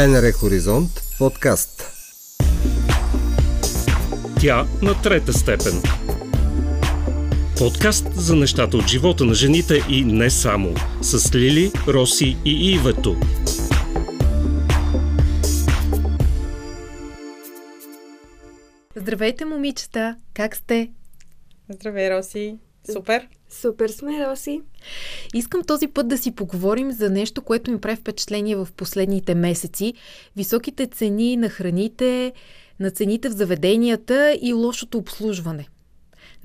БНР Хоризонт подкаст. Тя на трета степен. Подкаст за нещата от живота на жените и не само. С Лили, Роси и Ивето. Здравейте, момичета! Как сте? Здравей, Роси! Супер! Супер сме, Роси! Искам този път да си поговорим за нещо, което ми прави впечатление в последните месеци. Високите цени на храните, на цените в заведенията и лошото обслужване.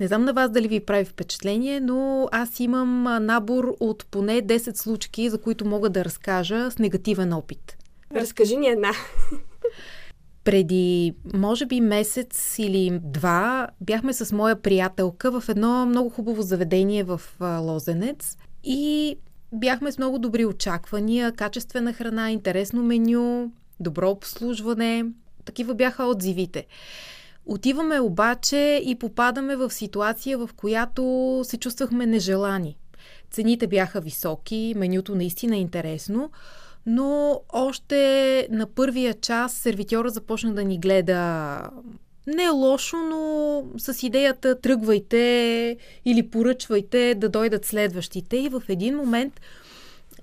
Не знам на вас дали ви прави впечатление, но аз имам набор от поне 10 случки, за които мога да разкажа с негативен опит. Разкажи ни една. Преди, може би, месец или два бяхме с моя приятелка в едно много хубаво заведение в Лозенец и бяхме с много добри очаквания, качествена храна, интересно меню, добро обслужване. Такива бяха отзивите. Отиваме обаче и попадаме в ситуация, в която се чувствахме нежелани. Цените бяха високи, менюто наистина е интересно, но още на първия час сервитьора започна да ни гледа не е лошо, но с идеята тръгвайте или поръчвайте да дойдат следващите. И в един момент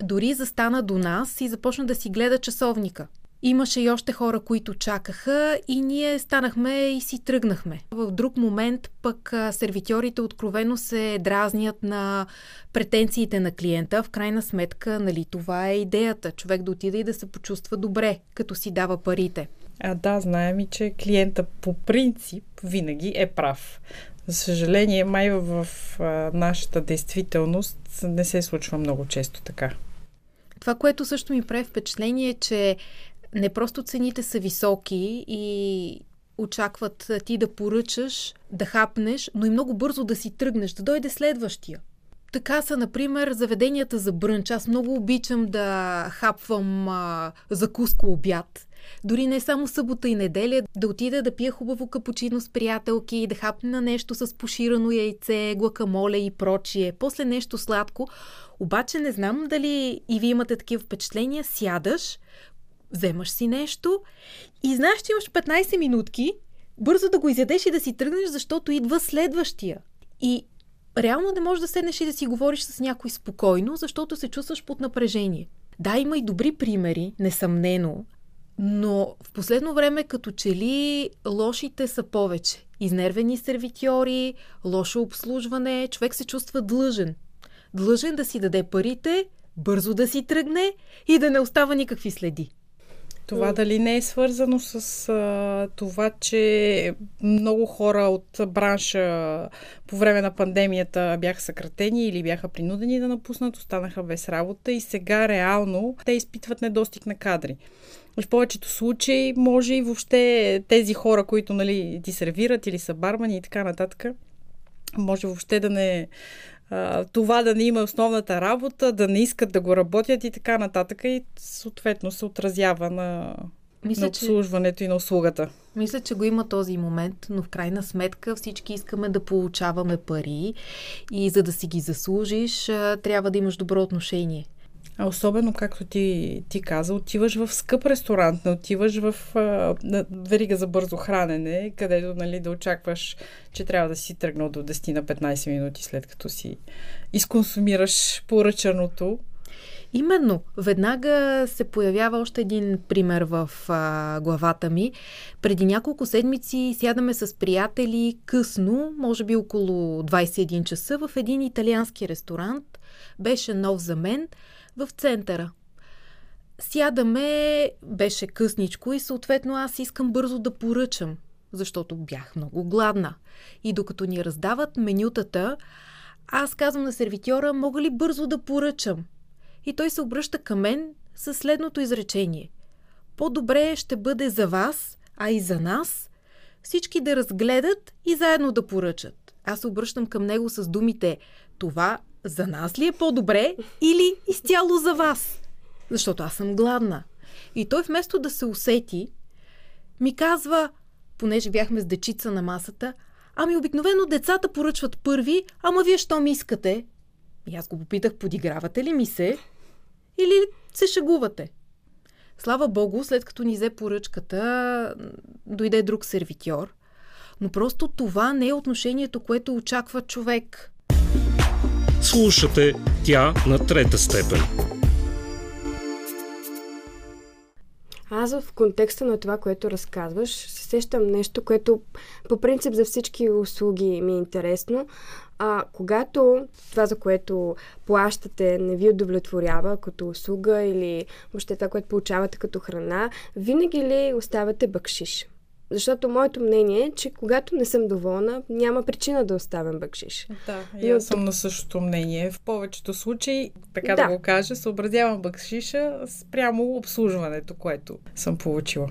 дори застана до нас и започна да си гледа часовника. Имаше и още хора, които чакаха и ние станахме и си тръгнахме. В друг момент пък сервитьорите откровено се дразнят на претенциите на клиента. В крайна сметка, нали, това е идеята. Човек да отиде и да се почувства добре, като си дава парите. А да, знаем и, че клиента по принцип винаги е прав. За съжаление, май в, в нашата действителност не се случва много често така. Това, което също ми прави впечатление е, че не просто цените са високи и очакват ти да поръчаш, да хапнеш, но и много бързо да си тръгнеш, да дойде следващия. Така са, например, заведенията за брънч. Аз много обичам да хапвам а, закуска обяд. Дори не само събота и неделя, да отида да пия хубаво капучино с приятелки, да хапна нещо с поширано яйце, глакамоле и прочие. После нещо сладко. Обаче не знам дали и вие имате такива впечатления. Сядаш, вземаш си нещо и знаеш, че имаш 15 минутки бързо да го изядеш и да си тръгнеш, защото идва следващия. И реално не можеш да седнеш и да си говориш с някой спокойно, защото се чувстваш под напрежение. Да, има и добри примери, несъмнено, но в последно време като че ли лошите са повече. Изнервени сервитьори, лошо обслужване, човек се чувства длъжен. Длъжен да си даде парите, бързо да си тръгне и да не остава никакви следи. Това дали не е свързано с а, това, че много хора от бранша по време на пандемията бяха съкратени или бяха принудени да напуснат, останаха без работа и сега реално те изпитват недостиг на кадри. В повечето случаи може и въобще тези хора, които нали, ти сервират или са бармани и така нататък, може въобще да не това да не има основната работа, да не искат да го работят и така нататък и съответно се отразява на, мисля, на обслужването че, и на услугата. Мисля, че го има този момент, но в крайна сметка всички искаме да получаваме пари и за да си ги заслужиш, трябва да имаш добро отношение. А особено, както ти, ти каза, отиваш в скъп ресторант, не отиваш в а, верига за бързо хранене, където нали, да очакваш, че трябва да си тръгнал до 10 на 15 минути след като си изконсумираш поръчаното. Именно. Веднага се появява още един пример в а, главата ми. Преди няколко седмици сядаме с приятели късно, може би около 21 часа, в един италиански ресторант. Беше нов за мен – в центъра. Сядаме, беше късничко и съответно аз искам бързо да поръчам, защото бях много гладна. И докато ни раздават менютата, аз казвам на сервитьора, мога ли бързо да поръчам? И той се обръща към мен със следното изречение. По-добре ще бъде за вас, а и за нас, всички да разгледат и заедно да поръчат. Аз се обръщам към него с думите това за нас ли е по-добре или изцяло за вас? Защото аз съм гладна. И той вместо да се усети, ми казва, понеже бяхме с дечица на масата, ами обикновено децата поръчват първи, ама вие що ми искате? И аз го попитах, подигравате ли ми се? Или се шегувате? Слава Богу, след като ни взе поръчката, дойде друг сервитьор. Но просто това не е отношението, което очаква човек. Слушате тя на трета степен. Аз в контекста на това, което разказваш, се сещам нещо, което по принцип за всички услуги ми е интересно. А, когато това, за което плащате, не ви удовлетворява като услуга или въобще това, което получавате като храна, винаги ли оставяте бъкшиш? Защото моето мнение е, че когато не съм доволна, няма причина да оставям бъкшиш. Да, и аз съм на същото мнение. В повечето случаи, така да, да го кажа, съобразявам бъкшиша спрямо обслужването, което съм получила.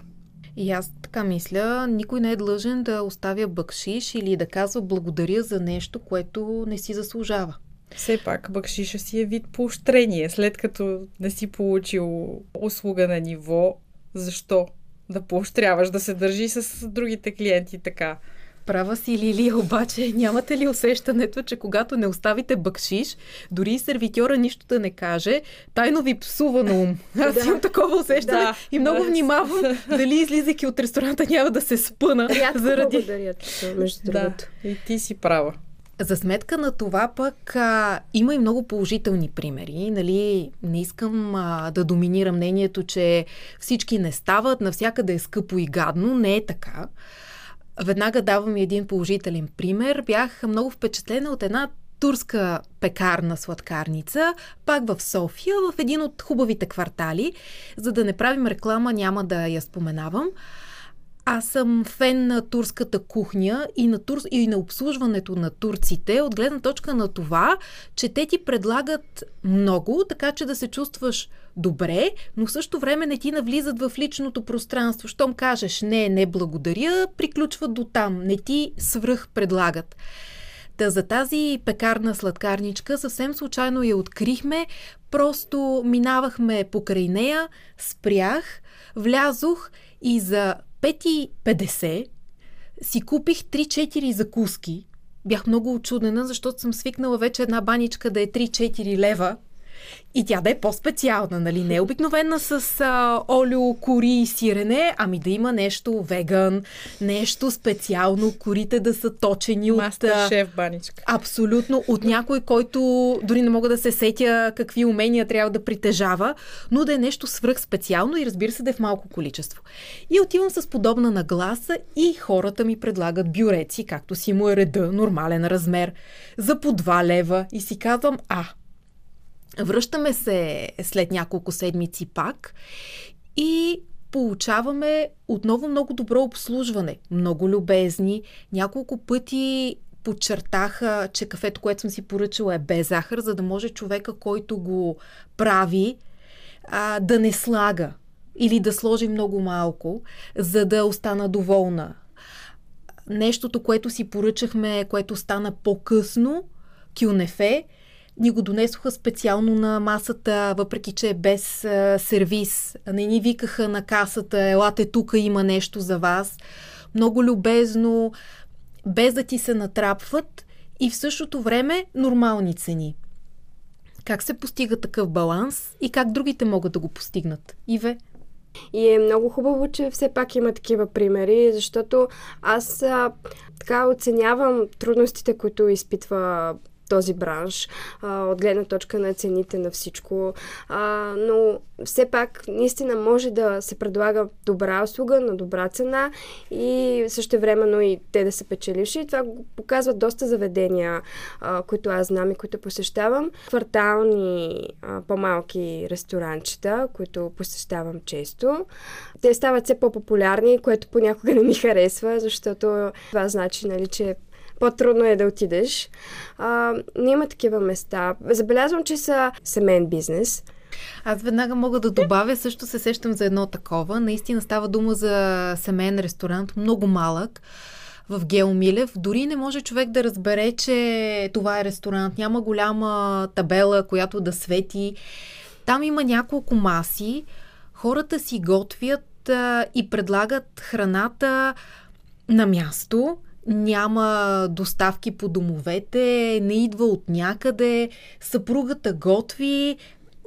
И аз така мисля, никой не е длъжен да оставя бъкшиш или да казва благодаря за нещо, което не си заслужава. Все пак бъкшиша си е вид поощрение. След като не си получил услуга на ниво, защо да поощряваш, да се държи с другите клиенти така. Права си, Лили, обаче нямате ли усещането, че когато не оставите бъкшиш, дори и сервитьора нищо да не каже, тайно ви псува на ум. Аз да. имам такова усещане да, и много да. внимавам дали излизайки от ресторанта няма да се спъна. Рядко заради... благодаря, между другото. Да, и ти си права. За сметка на това пък а, има и много положителни примери. Нали, не искам а, да доминира мнението, че всички не стават, навсякъде е скъпо и гадно. Не е така. Веднага давам един положителен пример. Бях много впечатлена от една турска пекарна сладкарница, пак в София, в един от хубавите квартали. За да не правим реклама, няма да я споменавам. Аз съм фен на турската кухня и на, тур... и на обслужването на турците, от гледна точка на това, че те ти предлагат много, така че да се чувстваш добре, но в същото време не ти навлизат в личното пространство. Щом кажеш не, не благодаря, приключват до там. Не ти свръх предлагат. Та за тази пекарна сладкарничка съвсем случайно я открихме, просто минавахме покрай нея, спрях, влязох и за 5,50 си купих 3-4 закуски. Бях много очудена, защото съм свикнала вече една баничка да е 3-4 лева и тя да е по-специална, нали? Не е обикновена с а, олио, кори и сирене, ами да има нещо веган, нещо специално, корите да са точени от... Мастер шеф баничка. Абсолютно. От някой, който дори не мога да се сетя какви умения трябва да притежава, но да е нещо свръхспециално и разбира се да е в малко количество. И отивам с подобна нагласа и хората ми предлагат бюреци, както си му е реда, нормален размер, за по 2 лева и си казвам, а, Връщаме се след няколко седмици пак и получаваме отново много добро обслужване. Много любезни. Няколко пъти подчертаха, че кафето, което съм си поръчала е без захар, за да може човека, който го прави, а, да не слага или да сложи много малко, за да остана доволна. Нещото, което си поръчахме, което стана по-късно, кюнефе, ни го донесоха специално на масата, въпреки че е без а, сервис. Не ни викаха на касата, елате тук, има нещо за вас. Много любезно, без да ти се натрапват и в същото време нормални цени. Как се постига такъв баланс и как другите могат да го постигнат? Иве? И е много хубаво, че все пак има такива примери, защото аз а, така оценявам трудностите, които изпитва този бранш, а, от гледна точка на цените на всичко. А, но все пак наистина може да се предлага добра услуга на добра цена и също времено и те да са печеливши. Това го показват доста заведения, а, които аз знам и които посещавам. Квартални а, по-малки ресторанчета, които посещавам често. Те стават все по-популярни, което понякога не ми харесва, защото това значи, нали, че по-трудно е да отидеш. А, но има такива места. Забелязвам, че са семейен бизнес. Аз веднага мога да добавя, също се сещам за едно такова. Наистина става дума за семейен ресторант, много малък в Геомилев. Дори не може човек да разбере, че това е ресторант. Няма голяма табела, която да свети. Там има няколко маси. Хората си готвят а, и предлагат храната на място няма доставки по домовете, не идва от някъде, съпругата готви,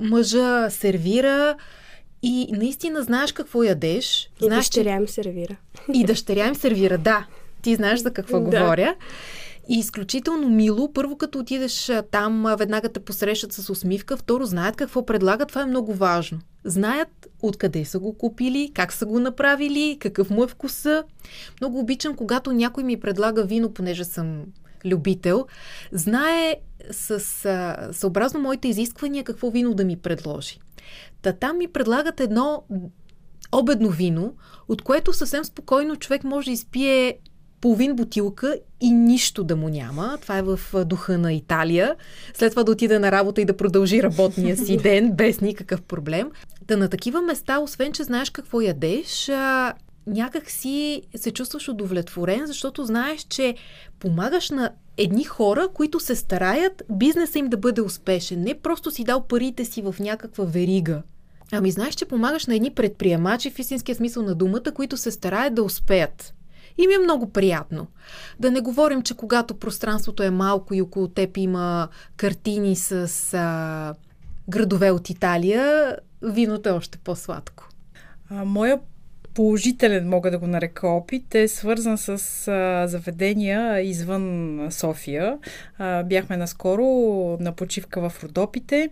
мъжа сервира и наистина знаеш какво ядеш. И знаеш, дъщеря им сервира. И дъщеря им сервира, да. Ти знаеш за какво да. говоря. И изключително мило. Първо, като отидеш там, веднага те посрещат с усмивка. Второ, знаят какво предлагат. Това е много важно. Знаят откъде са го купили, как са го направили, какъв му е вкуса. Много обичам, когато някой ми предлага вино, понеже съм любител, знае с, съобразно моите изисквания какво вино да ми предложи. Та там ми предлагат едно обедно вино, от което съвсем спокойно човек може да изпие половин бутилка и нищо да му няма. Това е в духа на Италия. След това да отида на работа и да продължи работния си ден без никакъв проблем. Да на такива места, освен че знаеш какво ядеш, някак си се чувстваш удовлетворен, защото знаеш, че помагаш на едни хора, които се стараят бизнеса им да бъде успешен. Не просто си дал парите си в някаква верига. Ами знаеш, че помагаш на едни предприемачи в истинския смисъл на думата, които се стараят да успеят. И ми е много приятно. Да не говорим, че когато пространството е малко и около теб има картини с а, градове от Италия, виното е още по-сладко. А, моя положителен, мога да го нарека опит, е свързан с а, заведения извън София. А, бяхме наскоро на почивка в Родопите.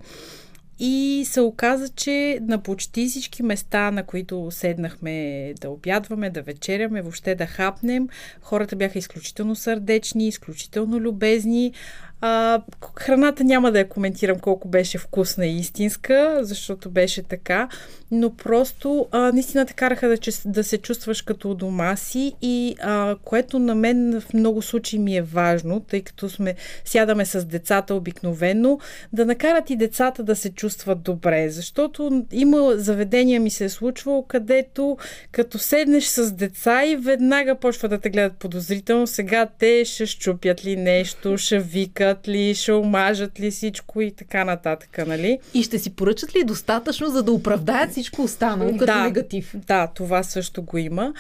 И се оказа, че на почти всички места, на които седнахме да обядваме, да вечеряме, въобще да хапнем, хората бяха изключително сърдечни, изключително любезни. А, храната няма да я коментирам колко беше вкусна и истинска, защото беше така, но просто а, наистина те караха да, да се чувстваш като у дома си и а, което на мен в много случаи ми е важно, тъй като сме, сядаме с децата обикновено, да накарат и децата да се чувстват добре, защото има заведения ми се е случвало, където като седнеш с деца и веднага почва да те гледат подозрително, сега те ще щупят ли нещо, ще викат ли, ще омажат ли всичко и така нататък, нали? И ще си поръчат ли достатъчно, за да оправдаят всичко останало като да, негатив. Да, това също го има.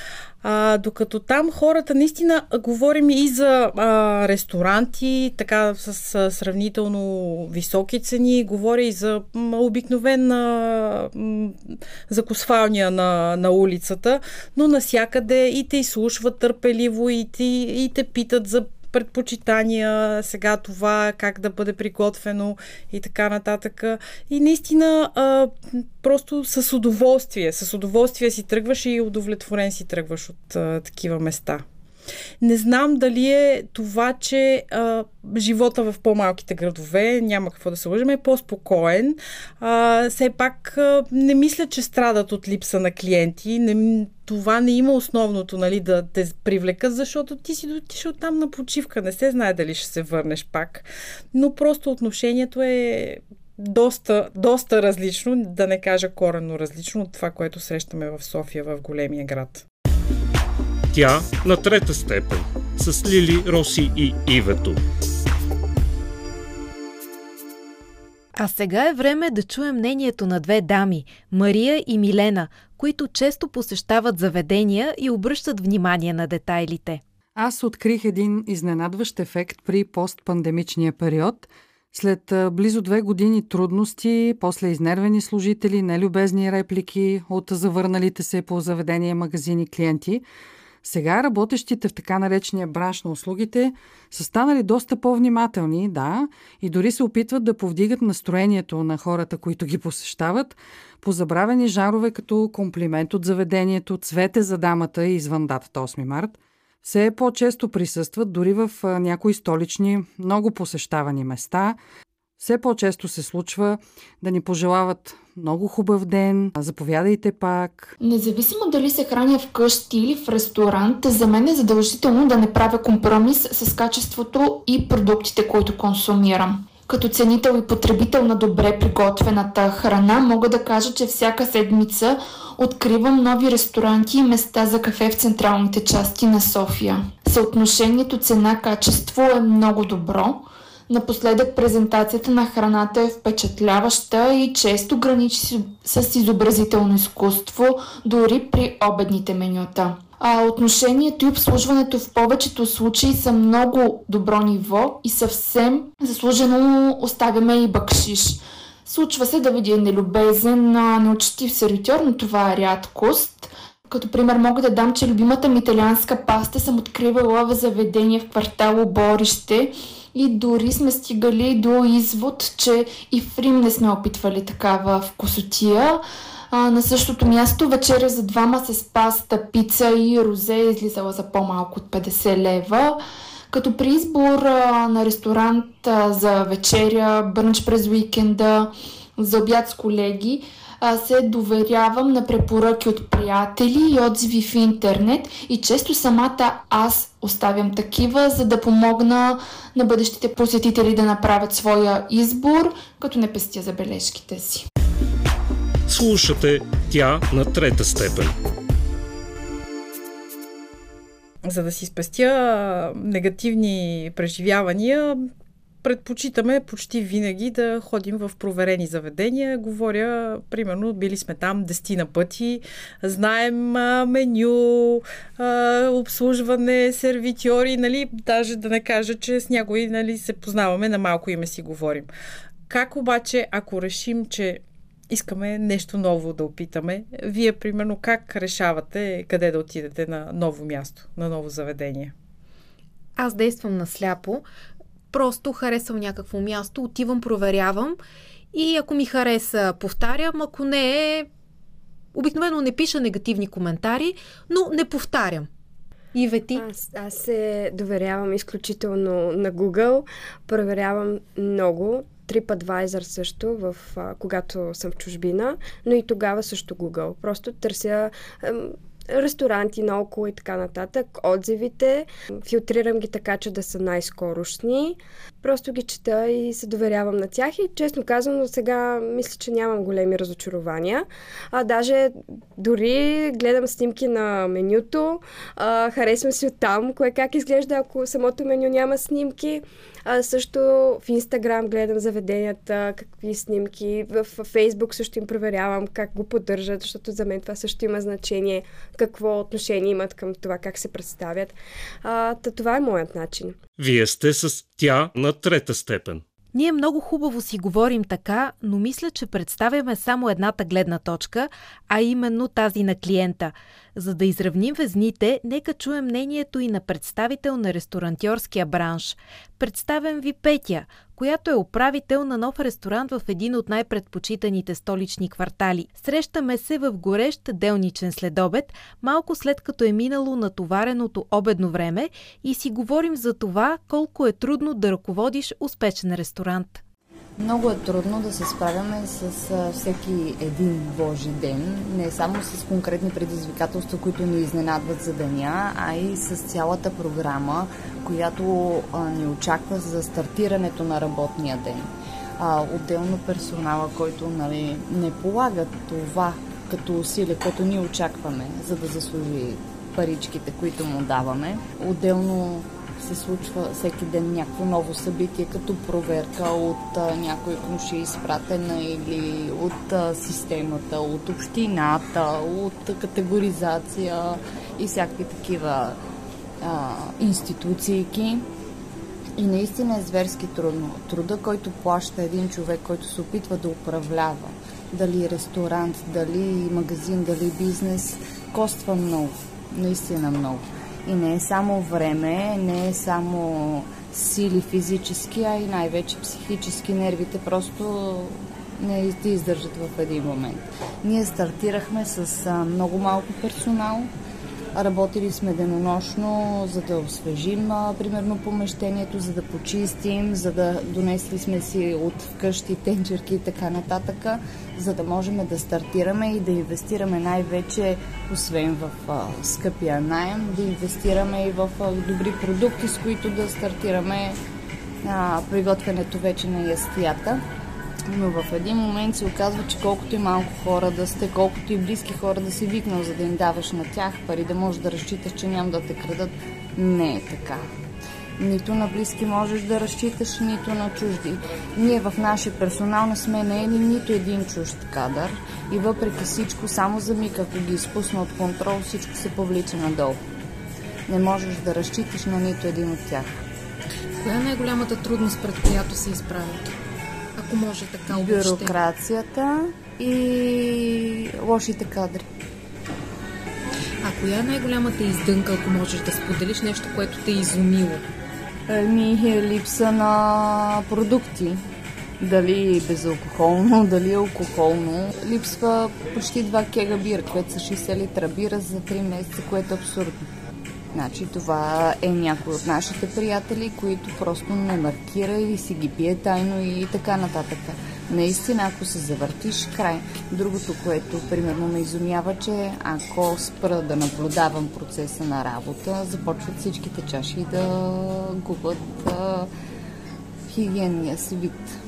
А, докато там хората наистина говорим и за а, ресторанти, така с а, сравнително високи цени, говоря и за м, обикновена м, закусвалния на, на улицата, но насякъде и те изслушват търпеливо и, те, и те питат за предпочитания, сега това, как да бъде приготвено и така нататък. И наистина а, просто с удоволствие, с удоволствие си тръгваш и удовлетворен си тръгваш от а, такива места. Не знам дали е това, че а, живота в по-малките градове, няма какво да се лъжим, е по-спокоен. А, все пак а, не мисля, че страдат от липса на клиенти. Не, това не има основното, нали, да те привлекат, защото ти си отишъл там на почивка. Не се знае дали ще се върнеш пак. Но просто отношението е доста, доста различно, да не кажа коренно различно от това, което срещаме в София, в големия град. Тя на трета степен с Лили, Роси и Ивето. А сега е време да чуем мнението на две дами Мария и Милена, които често посещават заведения и обръщат внимание на детайлите. Аз открих един изненадващ ефект при постпандемичния период. След близо две години трудности, после изнервени служители, нелюбезни реплики от завърналите се по заведения магазини клиенти – сега работещите в така наречения бранш на услугите са станали доста по-внимателни, да, и дори се опитват да повдигат настроението на хората, които ги посещават, по забравени жарове като комплимент от заведението, цвете за дамата извън датата 8 март, все по-често присъстват дори в някои столични, много посещавани места, все по-често се случва да ни пожелават много хубав ден, заповядайте пак. Независимо дали се храня вкъщи или в ресторант, за мен е задължително да не правя компромис с качеството и продуктите, които консумирам. Като ценител и потребител на добре приготвената храна, мога да кажа, че всяка седмица откривам нови ресторанти и места за кафе в централните части на София. Съотношението цена-качество е много добро – Напоследък презентацията на храната е впечатляваща и често граничи с изобразително изкуство, дори при обедните менюта. А отношението и обслужването в повечето случаи са много добро ниво и съвсем заслужено оставяме и бъкшиш. Случва се да видя нелюбезен, неучтив сервитьор, но това е рядкост. Като пример мога да дам, че любимата ми италианска паста съм откривала в заведение в квартал Оборище и дори сме стигали до извод, че и в Рим не сме опитвали такава вкусотия. А, на същото място вечеря за двама с паста, пица и розе излизала за по-малко от 50 лева. Като при избор а, на ресторант а, за вечеря, брънч през уикенда, за обяд с колеги, а, се доверявам на препоръки от приятели и отзиви в интернет и често самата аз оставям такива, за да помогна на бъдещите посетители да направят своя избор, като не пестя забележките си. Слушате тя на трета степен. За да си спестя негативни преживявания, предпочитаме почти винаги да ходим в проверени заведения. Говоря, примерно, били сме там дестина пъти, знаем а, меню, а, обслужване, сервитьори, нали, даже да не кажа, че с някои нали, се познаваме, на малко име си говорим. Как обаче, ако решим, че искаме нещо ново да опитаме. Вие, примерно, как решавате къде да отидете на ново място, на ново заведение? Аз действам насляпо. Просто харесвам някакво място, отивам, проверявам и ако ми хареса, повтарям. Ако не е, обикновено не пиша негативни коментари, но не повтарям. И вети? Аз, аз се доверявам изключително на Google. Проверявам много. TripAdvisor също, в, а, когато съм в чужбина, но и тогава също Google. Просто търся ам, ресторанти наоколо и така нататък, отзивите, филтрирам ги така, че да са най-скорошни. Просто ги чета и се доверявам на тях и честно казвам, сега мисля, че нямам големи разочарования. А даже дори гледам снимки на менюто, а, харесвам си оттам, кое как изглежда, ако самото меню няма снимки. А, също в Инстаграм гледам заведенията, какви снимки. В Фейсбук също им проверявам как го поддържат, защото за мен това също има значение какво отношение имат към това, как се представят. А, та, това е моят начин. Вие сте с тя на трета степен. Ние много хубаво си говорим така, но мисля, че представяме само едната гледна точка, а именно тази на клиента. За да изравним везните, нека чуем мнението и на представител на ресторантьорския бранш. Представям ви Петя, която е управител на нов ресторант в един от най-предпочитаните столични квартали. Срещаме се в горещ делничен следобед, малко след като е минало натовареното обедно време и си говорим за това колко е трудно да ръководиш успешен ресторант. Много е трудно да се справяме с всеки един Божи ден, не само с конкретни предизвикателства, които ни изненадват за деня, а и с цялата програма, която ни очаква за стартирането на работния ден. Отделно персонала, който нали, не полага това като усилие, което ние очакваме, за да заслужи паричките, които му даваме. Отделно се случва всеки ден някакво ново събитие, като проверка от а, някой кнуши изпратена или от а, системата, от общината, от категоризация и всякакви такива а, институции. И наистина е зверски трудно. Труда, който плаща един човек, който се опитва да управлява, дали ресторант, дали магазин, дали бизнес, коства много. Наистина много. И не е само време, не е само сили физически, а и най-вече психически нервите просто не ти издържат в един момент. Ние стартирахме с много малко персонал, Работили сме денонощно, за да освежим, а, примерно, помещението, за да почистим, за да донесли сме си от вкъщи тенчерки и така нататък, за да можем да стартираме и да инвестираме най-вече, освен в а, скъпия найем, да инвестираме и в а, добри продукти, с които да стартираме приготвянето вече на ястията. Но в един момент се оказва, че колкото и малко хора да сте, колкото и близки хора да си викнал, за да им даваш на тях пари, да можеш да разчиташ, че няма да те крадат, не е така. Нито на близки можеш да разчиташ, нито на чужди. Ние в нашия персонал не сме наели нито един чужд кадър и въпреки всичко, само за миг, ако ги изпусна от контрол, всичко се повлича надолу. Не можеш да разчиташ на нито един от тях. Коя е най-голямата трудност, пред която се изправят? Ако може така обобщено? Бюрокрацията и лошите кадри. А коя е най-голямата издънка, ако можеш да споделиш нещо, което те е изумило? Ми е липса на продукти. Дали безалкохолно, дали алкохолно. Липсва почти 2 кега бира, което са 60 литра бира за 3 месеца, което е абсурдно. Значи това е някой от нашите приятели, които просто не маркира и си ги пие тайно и така нататък. Наистина, ако се завъртиш, край. Другото, което примерно ме изумява, че ако спра да наблюдавам процеса на работа, започват всичките чаши да губят а, хигиенния си вид.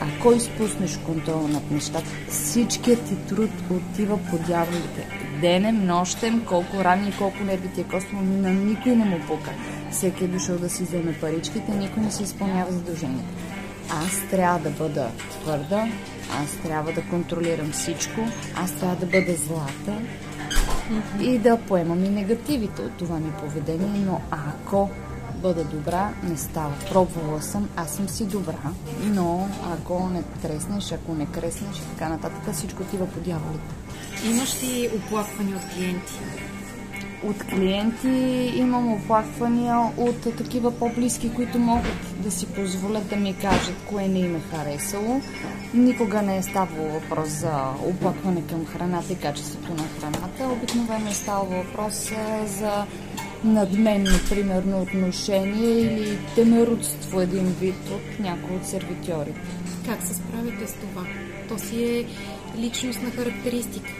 Ако изпуснеш контрол над нещата, всичкият ти труд отива по дяволите. Денем, нощем, колко рани и колко нерви ти е коствало, на никой не му пука. Всеки е дошъл да си вземе паричките, никой не си изпълнява задълженията. Аз трябва да бъда твърда, аз трябва да контролирам всичко, аз трябва да бъда злата и да поемам и негативите от това ми поведение, но ако бъда добра, не става. Пробвала съм, аз съм си добра, но ако не треснеш, ако не креснеш и така нататък, всичко отива по дяволите. Имаш ли оплаквания от клиенти? От клиенти имам оплаквания от такива по-близки, които могат да си позволят да ми кажат кое не им е харесало. Никога не е ставало въпрос за оплакване към храната и качеството на храната. Обикновено е ставало въпрос за надменно, примерно, отношение или темерудство един вид от някой от сервитьорите. Как се справите с това? То си е личностна характеристика.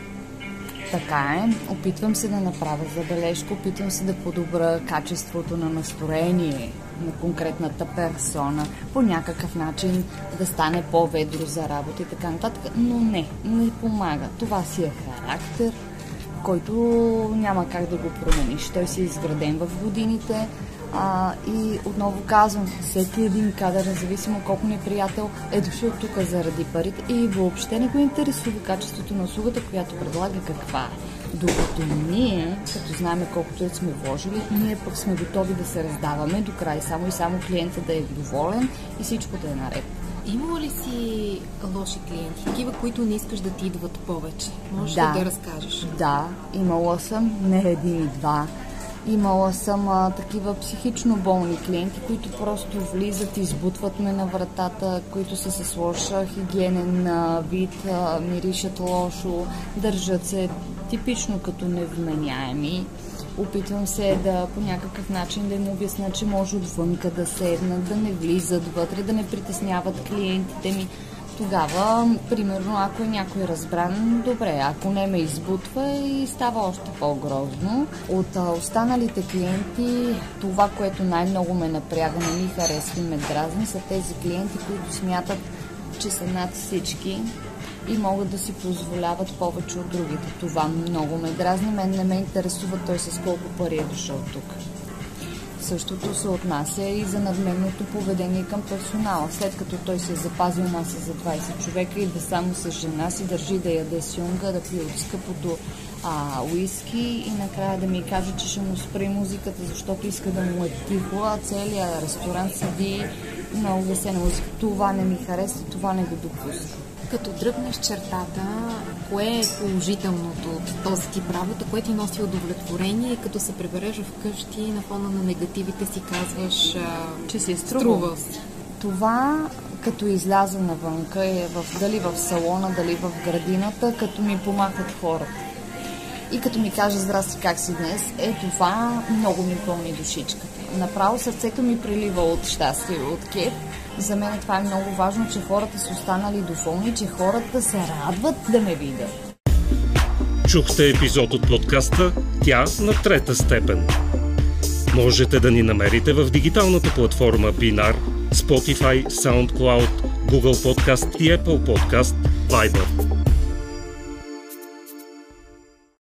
Така е. Опитвам се да направя забележка, опитвам се да подобра качеството на настроение на конкретната персона, по някакъв начин да стане по-ведро за работа и така нататък, но не, не помага. Това си е характер, който няма как да го промениш. Той си е изграден в годините а, и отново казвам, всеки един кадър, независимо колко ни е приятел, е дошъл тук заради парите и въобще не го интересува качеството на услугата, която предлага каква е. Докато ние, като знаем колкото сме вложили, ние пък сме готови да се раздаваме до край, само и само клиента да е доволен и всичко да е наред. Имало ли си лоши клиенти? Такива, които не искаш да ти идват повече? Може Да. ли да разкажеш? Да, имала съм не един и два. Имала съм а, такива психично болни клиенти, които просто влизат, избутват ме на вратата, които са с лош хигиенен а, вид, а, миришат лошо, държат се типично като невменяеми. Опитвам се да по някакъв начин да им обясня, че може отвънка да седнат, да не влизат вътре, да не притесняват клиентите ми. Тогава, примерно, ако е някой разбран, добре, ако не ме избутва и става още по-грозно. От останалите клиенти, това, което най-много ме напряга, не ми харесва и ме дразни, са тези клиенти, които смятат, че са над всички и могат да си позволяват повече от другите. Това много ме дразни, мен не ме интересува той с колко пари е дошъл тук. Същото се отнася и за надменното поведение към персонала. След като той се е запазил маса за 20 човека и да само с жена си държи да яде сюнга, да пие от скъпото а, уиски и накрая да ми каже, че ще му спре музиката, защото иска да му е тихо, а целият ресторант седи на угасена музика. Това не ми харесва, това не го допускам. Като дръпнеш чертата, кое е положителното от този тип работа, кое ти носи удовлетворение и като се прибереш вкъщи на фона на негативите си казваш, а, че си е струва. струвал. Това, като изляза навънка, е в, дали в салона, дали в градината, като ми помахат хората. И като ми каже здрасти, как си днес, е това много ми пълни душичката. Направо сърцето ми прилива от щастие, от кеп. За мен това е много важно, че хората са останали доволни, че хората се радват да ме видят. Чухте епизод от подкаста Тя на трета степен. Можете да ни намерите в дигиталната платформа Binar, Spotify, SoundCloud, Google Podcast и Apple Podcast, Viber.